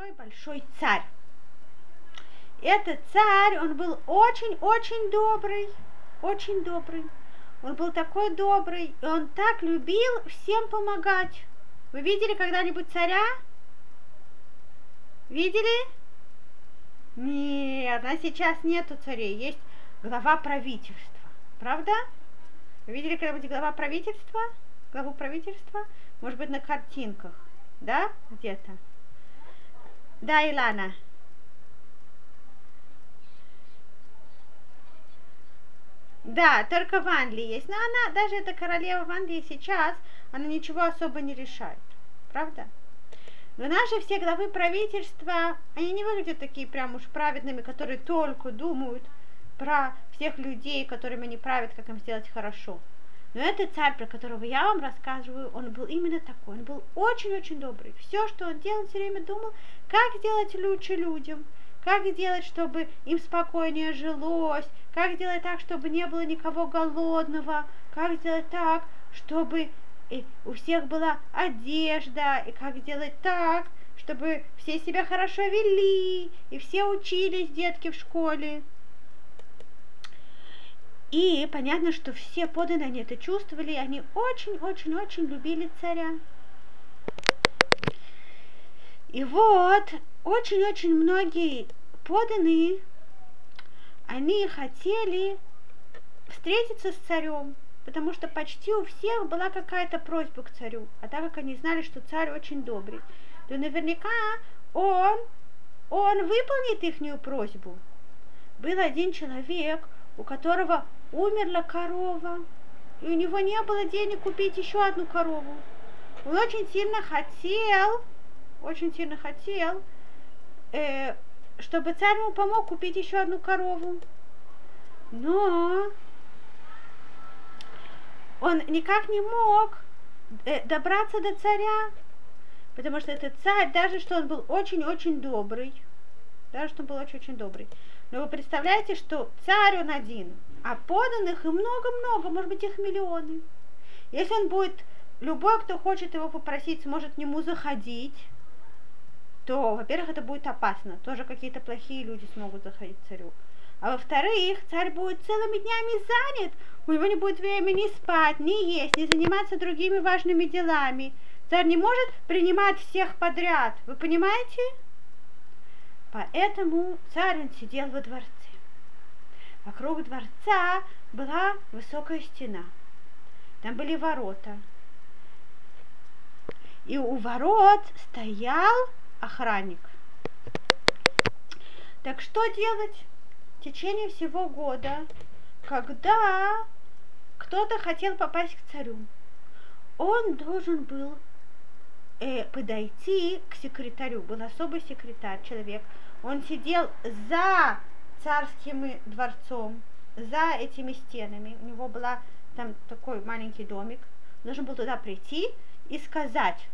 большой-большой царь. Этот царь, он был очень-очень добрый, очень добрый. Он был такой добрый, и он так любил всем помогать. Вы видели когда-нибудь царя? Видели? Нет, а сейчас нету царей, есть глава правительства. Правда? Вы видели когда-нибудь глава правительства? Главу правительства? Может быть, на картинках, да? Где-то. Да, Илана. Да, только в Англии есть. Но она, даже эта королева в Англии сейчас, она ничего особо не решает. Правда? Но наши все главы правительства, они не выглядят такие прям уж праведными, которые только думают про всех людей, которыми они правят, как им сделать хорошо. Но этот царь, про которого я вам рассказываю, он был именно такой. Он был очень-очень добрый. Все, что он делал, все время думал, как сделать лучше людям, как сделать, чтобы им спокойнее жилось, как сделать так, чтобы не было никого голодного, как сделать так, чтобы и у всех была одежда, и как сделать так, чтобы все себя хорошо вели, и все учились, детки, в школе. И понятно, что все подданные это чувствовали, они очень-очень-очень любили царя. И вот, очень-очень многие подданные, они хотели встретиться с царем, потому что почти у всех была какая-то просьба к царю. А так как они знали, что царь очень добрый, то наверняка он, он выполнит их просьбу. Был один человек, у которого умерла корова, и у него не было денег купить еще одну корову. Он очень сильно хотел, очень сильно хотел, э, чтобы царь ему помог купить еще одну корову. Но он никак не мог э, добраться до царя, потому что этот царь, даже что он был очень-очень добрый, даже что он был очень-очень добрый, но вы представляете, что царь он один, а поданных и много-много, может быть, их миллионы. Если он будет, любой, кто хочет его попросить, сможет к нему заходить, то, во-первых, это будет опасно. Тоже какие-то плохие люди смогут заходить к царю. А во-вторых, царь будет целыми днями занят. У него не будет времени спать, ни есть, ни заниматься другими важными делами. Царь не может принимать всех подряд. Вы понимаете? Поэтому царь он сидел во дворце. Вокруг дворца была высокая стена. Там были ворота. И у ворот стоял охранник. Так что делать в течение всего года, когда кто-то хотел попасть к царю? Он должен был э, подойти к секретарю. Был особый секретарь, человек. Он сидел за царским дворцом, за этими стенами. У него была там такой маленький домик. Должен был туда прийти и сказать,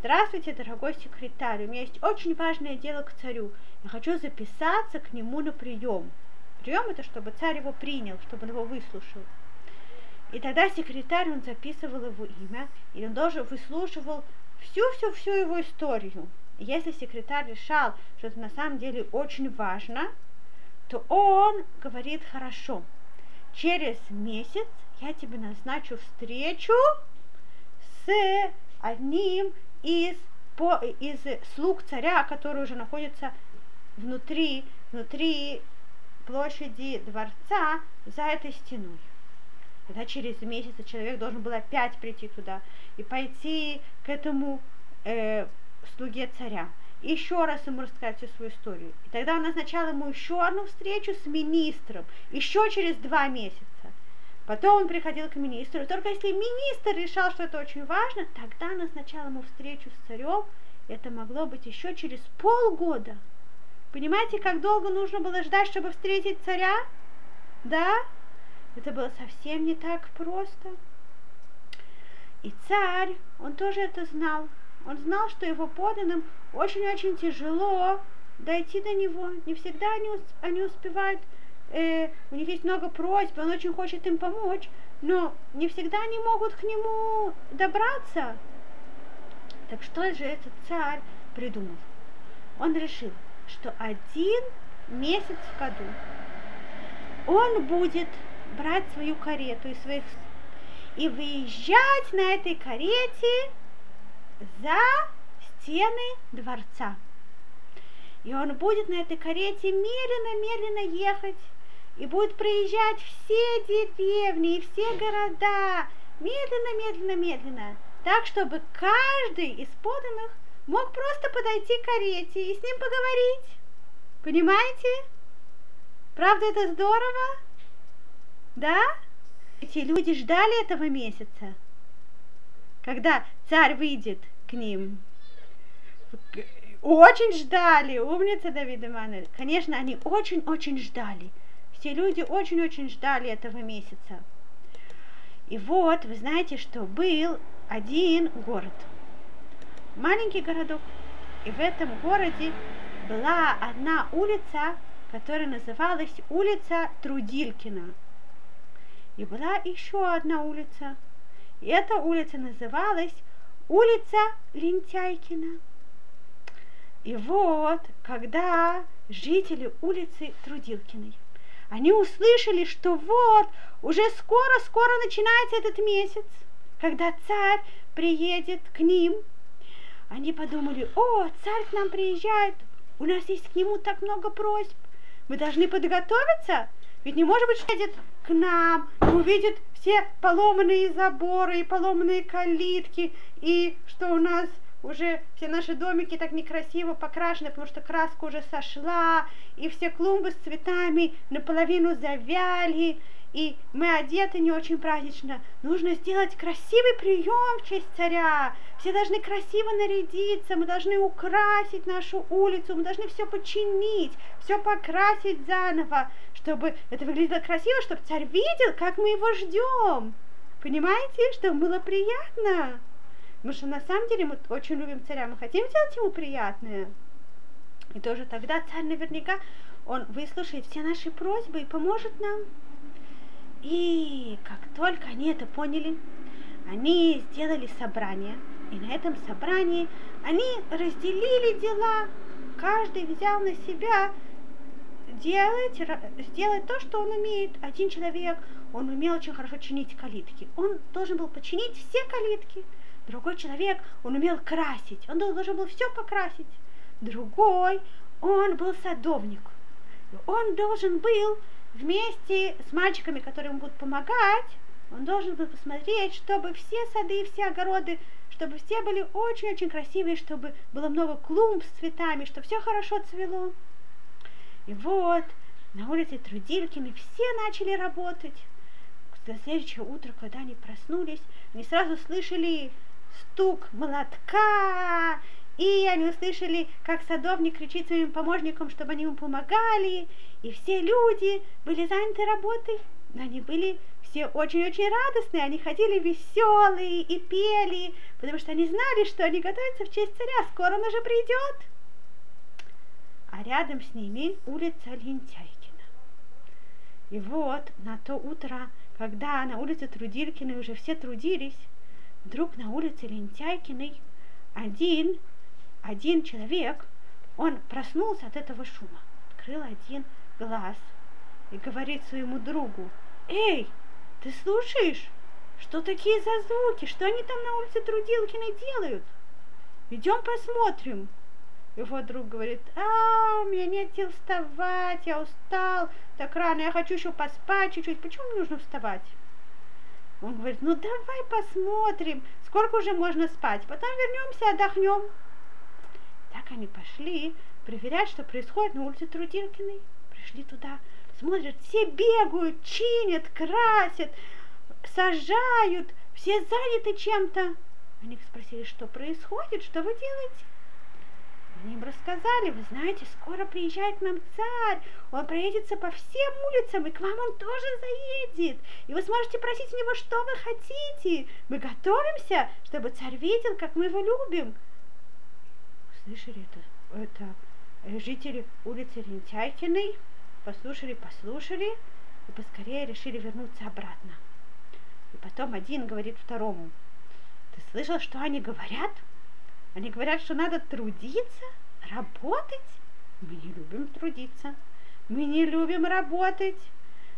здравствуйте, дорогой секретарь, у меня есть очень важное дело к царю. Я хочу записаться к нему на прием. Прием это, чтобы царь его принял, чтобы он его выслушал. И тогда секретарь, он записывал его имя, и он должен выслушивал всю-всю-всю его историю. Если секретарь решал, что это на самом деле очень важно, то он говорит, хорошо, через месяц я тебе назначу встречу с одним из, по, из слуг царя, который уже находится внутри, внутри площади дворца за этой стеной. Тогда через месяц человек должен был опять прийти туда и пойти к этому э, слуге царя еще раз ему рассказать всю свою историю. И тогда он назначал ему еще одну встречу с министром, еще через два месяца. Потом он приходил к министру. Только если министр решал, что это очень важно, тогда назначал ему встречу с царем. Это могло быть еще через полгода. Понимаете, как долго нужно было ждать, чтобы встретить царя? Да? Это было совсем не так просто. И царь, он тоже это знал. Он знал, что его поданным очень-очень тяжело дойти до него. Не всегда они, они успевают, э, у них есть много просьб, он очень хочет им помочь, но не всегда они могут к нему добраться. Так что же этот царь придумал? он решил, что один месяц в году он будет брать свою карету и своих и выезжать на этой карете за стены дворца. И он будет на этой карете медленно-медленно ехать и будет проезжать все деревни и все города медленно, медленно, медленно, так, чтобы каждый из поданных мог просто подойти к карете и с ним поговорить. Понимаете? Правда, это здорово? Да? Эти люди ждали этого месяца, когда царь выйдет к ним. Очень ждали, умница Давида Манель. Конечно, они очень-очень ждали. Все люди очень-очень ждали этого месяца. И вот, вы знаете, что был один город, маленький городок, и в этом городе была одна улица, которая называлась улица Трудилькина. И была еще одна улица, и эта улица называлась улица Лентяйкина. И вот, когда жители улицы Трудилкиной они услышали, что вот, уже скоро-скоро начинается этот месяц, когда царь приедет к ним. Они подумали, о, царь к нам приезжает, у нас есть к нему так много просьб, мы должны подготовиться, ведь не может быть, что едет к нам, увидит все поломанные заборы и поломанные калитки, и что у нас уже все наши домики так некрасиво покрашены, потому что краска уже сошла, и все клумбы с цветами наполовину завяли, и мы одеты не очень празднично. Нужно сделать красивый прием в честь царя. Все должны красиво нарядиться, мы должны украсить нашу улицу, мы должны все починить, все покрасить заново, чтобы это выглядело красиво, чтобы царь видел, как мы его ждем. Понимаете, чтобы было приятно? Потому что на самом деле мы очень любим царя, мы хотим сделать ему приятное. И тоже тогда царь наверняка, он выслушает все наши просьбы и поможет нам. И как только они это поняли, они сделали собрание. И на этом собрании они разделили дела. Каждый взял на себя делать, сделать то, что он умеет. Один человек, он умел очень хорошо чинить калитки. Он должен был починить все калитки. Другой человек, он умел красить, он должен был все покрасить. Другой, он был садовник. Он должен был вместе с мальчиками, которые ему будут помогать, он должен был посмотреть, чтобы все сады и все огороды, чтобы все были очень-очень красивые, чтобы было много клумб с цветами, чтобы все хорошо цвело. И вот на улице Трудилькины все начали работать. На следующее утро, когда они проснулись, они сразу слышали стук молотка, и они услышали, как садовник кричит своим помощникам, чтобы они ему помогали, и все люди были заняты работой, но они были все очень-очень радостные, они ходили веселые и пели, потому что они знали, что они готовятся в честь царя, скоро он уже придет. А рядом с ними улица Лентяйкина. И вот на то утро, когда на улице Трудилькиной уже все трудились, вдруг на улице Лентяйкиной один, один человек, он проснулся от этого шума, открыл один глаз и говорит своему другу, «Эй, ты слушаешь? Что такие за звуки? Что они там на улице Трудилкиной делают? Идем посмотрим». Его друг говорит, а, у меня нет сил вставать, я устал так рано, я хочу еще поспать чуть-чуть. Почему мне нужно вставать? Он говорит, ну давай посмотрим, сколько уже можно спать, потом вернемся, отдохнем. Так они пошли проверять, что происходит на улице Трудилкиной. Пришли туда, смотрят, все бегают, чинят, красят, сажают, все заняты чем-то. Они спросили, что происходит, что вы делаете? Они им рассказали, вы знаете, скоро приезжает к нам царь, он проедется по всем улицам, и к вам он тоже заедет. И вы сможете просить у него, что вы хотите. Мы готовимся, чтобы царь видел, как мы его любим. Слышали это? Это э, жители улицы Рентяйкиной послушали, послушали, и поскорее решили вернуться обратно. И потом один говорит второму, ты слышал, что они говорят? Они говорят, что надо трудиться, работать? Мы не любим трудиться. Мы не любим работать.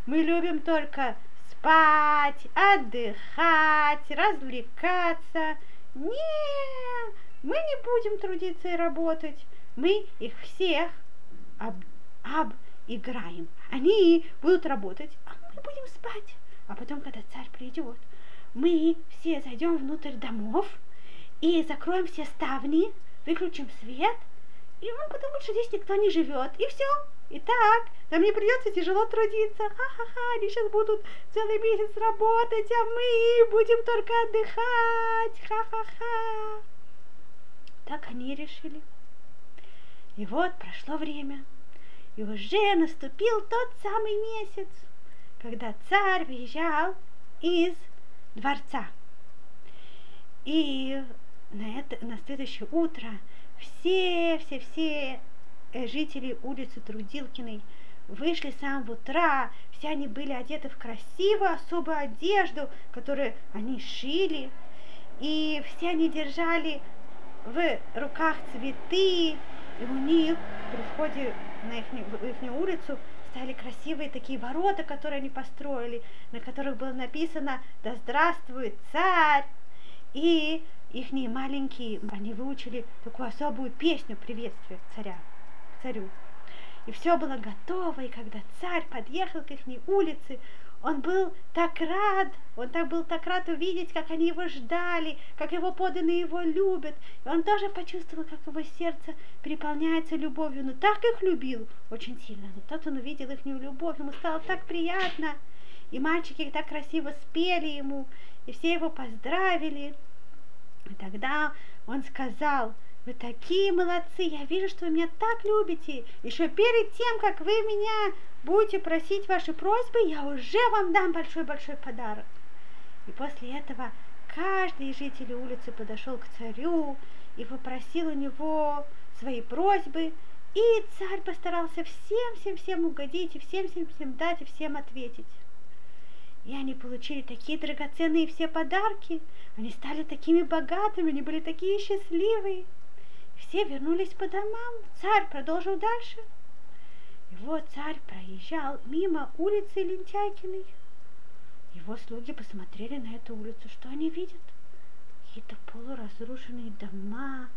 Мы любим только спать, отдыхать, развлекаться. Нет, мы не будем трудиться и работать. Мы их всех об, обыграем. Они будут работать, а мы будем спать. А потом, когда царь придет, мы все зайдем внутрь домов и закроем все ставни, выключим свет, и он подумает, что здесь никто не живет. И все. И так, нам не придется тяжело трудиться. Ха-ха-ха, они сейчас будут целый месяц работать, а мы будем только отдыхать. Ха-ха-ха. Так они и решили. И вот прошло время, и уже наступил тот самый месяц, когда царь выезжал из дворца. И на, это, на следующее утро все, все, все э, жители улицы Трудилкиной вышли с самого утра, все они были одеты в красивую особую одежду, которую они шили, и все они держали в руках цветы, и у них при входе на их, их улицу стояли красивые такие ворота, которые они построили, на которых было написано «Да здравствует царь!» И их маленькие, они выучили такую особую песню приветствия царя, к царю. И все было готово, и когда царь подъехал к их улице, он был так рад, он так был так рад увидеть, как они его ждали, как его подданные его любят. И он тоже почувствовал, как его сердце переполняется любовью. Но так их любил очень сильно. Но тот он увидел их любовь, ему стало так приятно. И мальчики так красиво спели ему, и все его поздравили. И тогда он сказал, вы такие молодцы, я вижу, что вы меня так любите. Еще перед тем, как вы меня будете просить ваши просьбы, я уже вам дам большой-большой подарок. И после этого каждый из жителей улицы подошел к царю и попросил у него свои просьбы, и царь постарался всем-всем-всем угодить, и всем-всем-всем дать, и всем ответить. И они получили такие драгоценные все подарки. Они стали такими богатыми, они были такие счастливые. Все вернулись по домам. Царь продолжил дальше. Вот царь проезжал мимо улицы Лентяйкиной. Его слуги посмотрели на эту улицу. Что они видят? Какие-то полуразрушенные дома,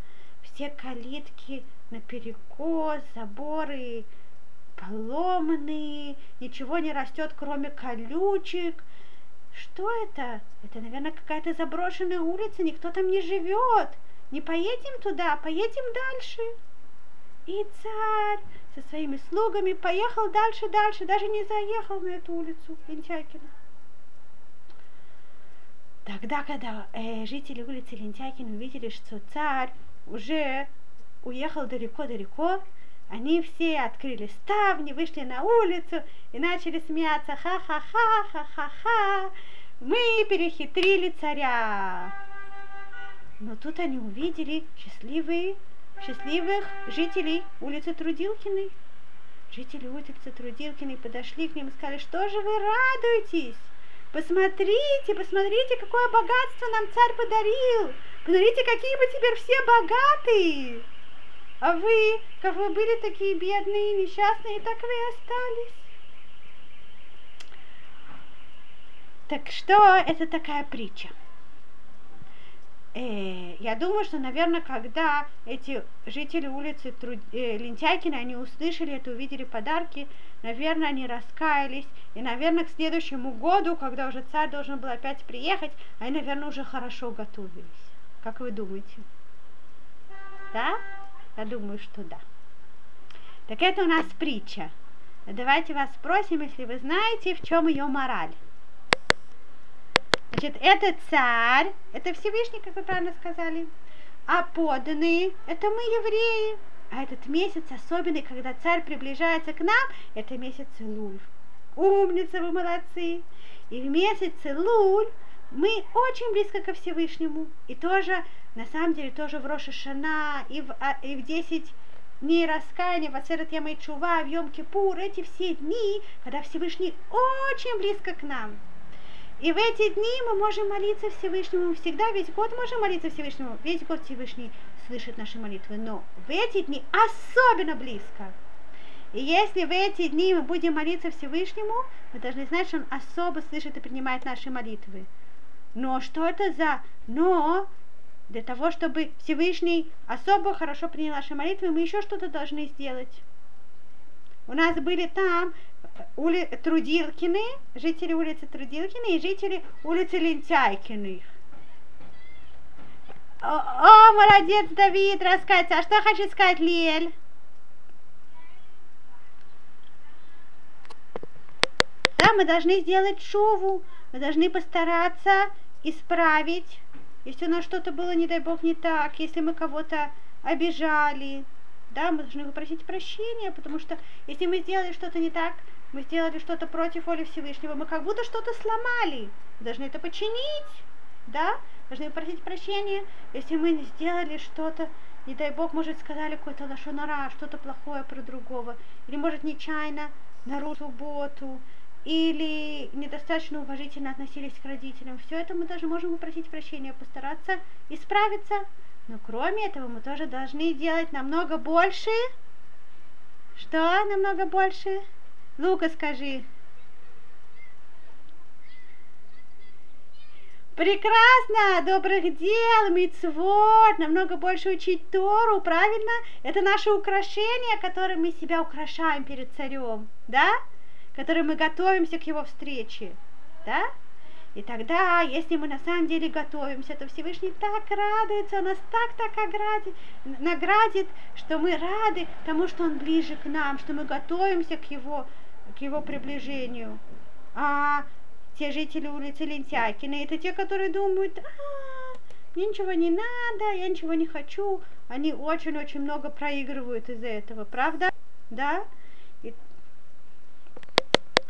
все калитки наперекос, заборы поломанные, ничего не растет, кроме колючек. Что это? Это, наверное, какая-то заброшенная улица, никто там не живет. Не поедем туда, поедем дальше. И царь со своими слугами поехал дальше, дальше, даже не заехал на эту улицу Лентяйкина. Тогда, когда э, жители улицы Лентяйкина увидели, что царь уже уехал далеко-далеко, они все открыли ставни, вышли на улицу и начали смеяться. Ха-ха-ха, ха-ха-ха. Мы перехитрили царя. Но тут они увидели счастливые, счастливых жителей улицы Трудилкиной. Жители улицы Трудилкиной подошли к ним и сказали, что же вы радуетесь? Посмотрите, посмотрите, какое богатство нам царь подарил. Посмотрите, какие мы теперь все богатые. А вы, как вы были такие бедные, несчастные, так вы и остались. Так что это такая притча? Э, я думаю, что, наверное, когда эти жители улицы Труд... э, Лентяйкина, они услышали это, увидели подарки, наверное, они раскаялись, и, наверное, к следующему году, когда уже царь должен был опять приехать, они, наверное, уже хорошо готовились. Как вы думаете? Да? Я думаю, что да. Так это у нас притча. Давайте вас спросим, если вы знаете, в чем ее мораль. Значит, это царь, это Всевышний, как вы правильно сказали, а поданные, это мы, евреи. А этот месяц особенный, когда царь приближается к нам, это месяц Луль. Умница, вы молодцы. И в месяц Луль мы очень близко ко Всевышнему. И тоже, на самом деле, тоже в Роша Шана, и в, а, и в 10 дней раскаяния, в Ацерет Яма Чува, в Йом Кипур, эти все дни, когда Всевышний очень близко к нам. И в эти дни мы можем молиться Всевышнему, всегда весь год можем молиться Всевышнему, весь год Всевышний слышит наши молитвы, но в эти дни особенно близко. И если в эти дни мы будем молиться Всевышнему, мы должны знать, что Он особо слышит и принимает наши молитвы. Но что это за... Но для того, чтобы Всевышний особо хорошо принял наши молитвы, мы еще что-то должны сделать. У нас были там ули... Трудилкины, жители улицы Трудилкины и жители улицы Лентяйкиных. О, о, молодец, Давид, рассказывай. А что хочет сказать Лель? Да, мы должны сделать шуву, мы должны постараться исправить, если у нас что-то было, не дай бог, не так, если мы кого-то обижали, да, мы должны попросить прощения, потому что если мы сделали что-то не так, мы сделали что-то против воли Всевышнего, мы как будто что-то сломали, должны это починить, да, должны попросить прощения, если мы не сделали что-то, не дай бог, может, сказали какой-то лошонара, что-то плохое про другого, или, может, нечаянно нарушил субботу, или недостаточно уважительно относились к родителям. Все это мы даже можем попросить прощения, постараться исправиться. Но кроме этого мы тоже должны делать намного больше. Что намного больше? Лука, скажи. Прекрасно! Добрых дел, мицвод, намного больше учить Тору, правильно? Это наше украшение, которым мы себя украшаем перед царем, да? которой мы готовимся к его встрече, да? И тогда, если мы на самом деле готовимся, то Всевышний так радуется, он нас так-так наградит, что мы рады тому, что он ближе к нам, что мы готовимся к его, к его приближению. А те жители улицы Лентяйкина, это те, которые думают, а, мне ничего не надо, я ничего не хочу. Они очень-очень много проигрывают из-за этого, правда? Да?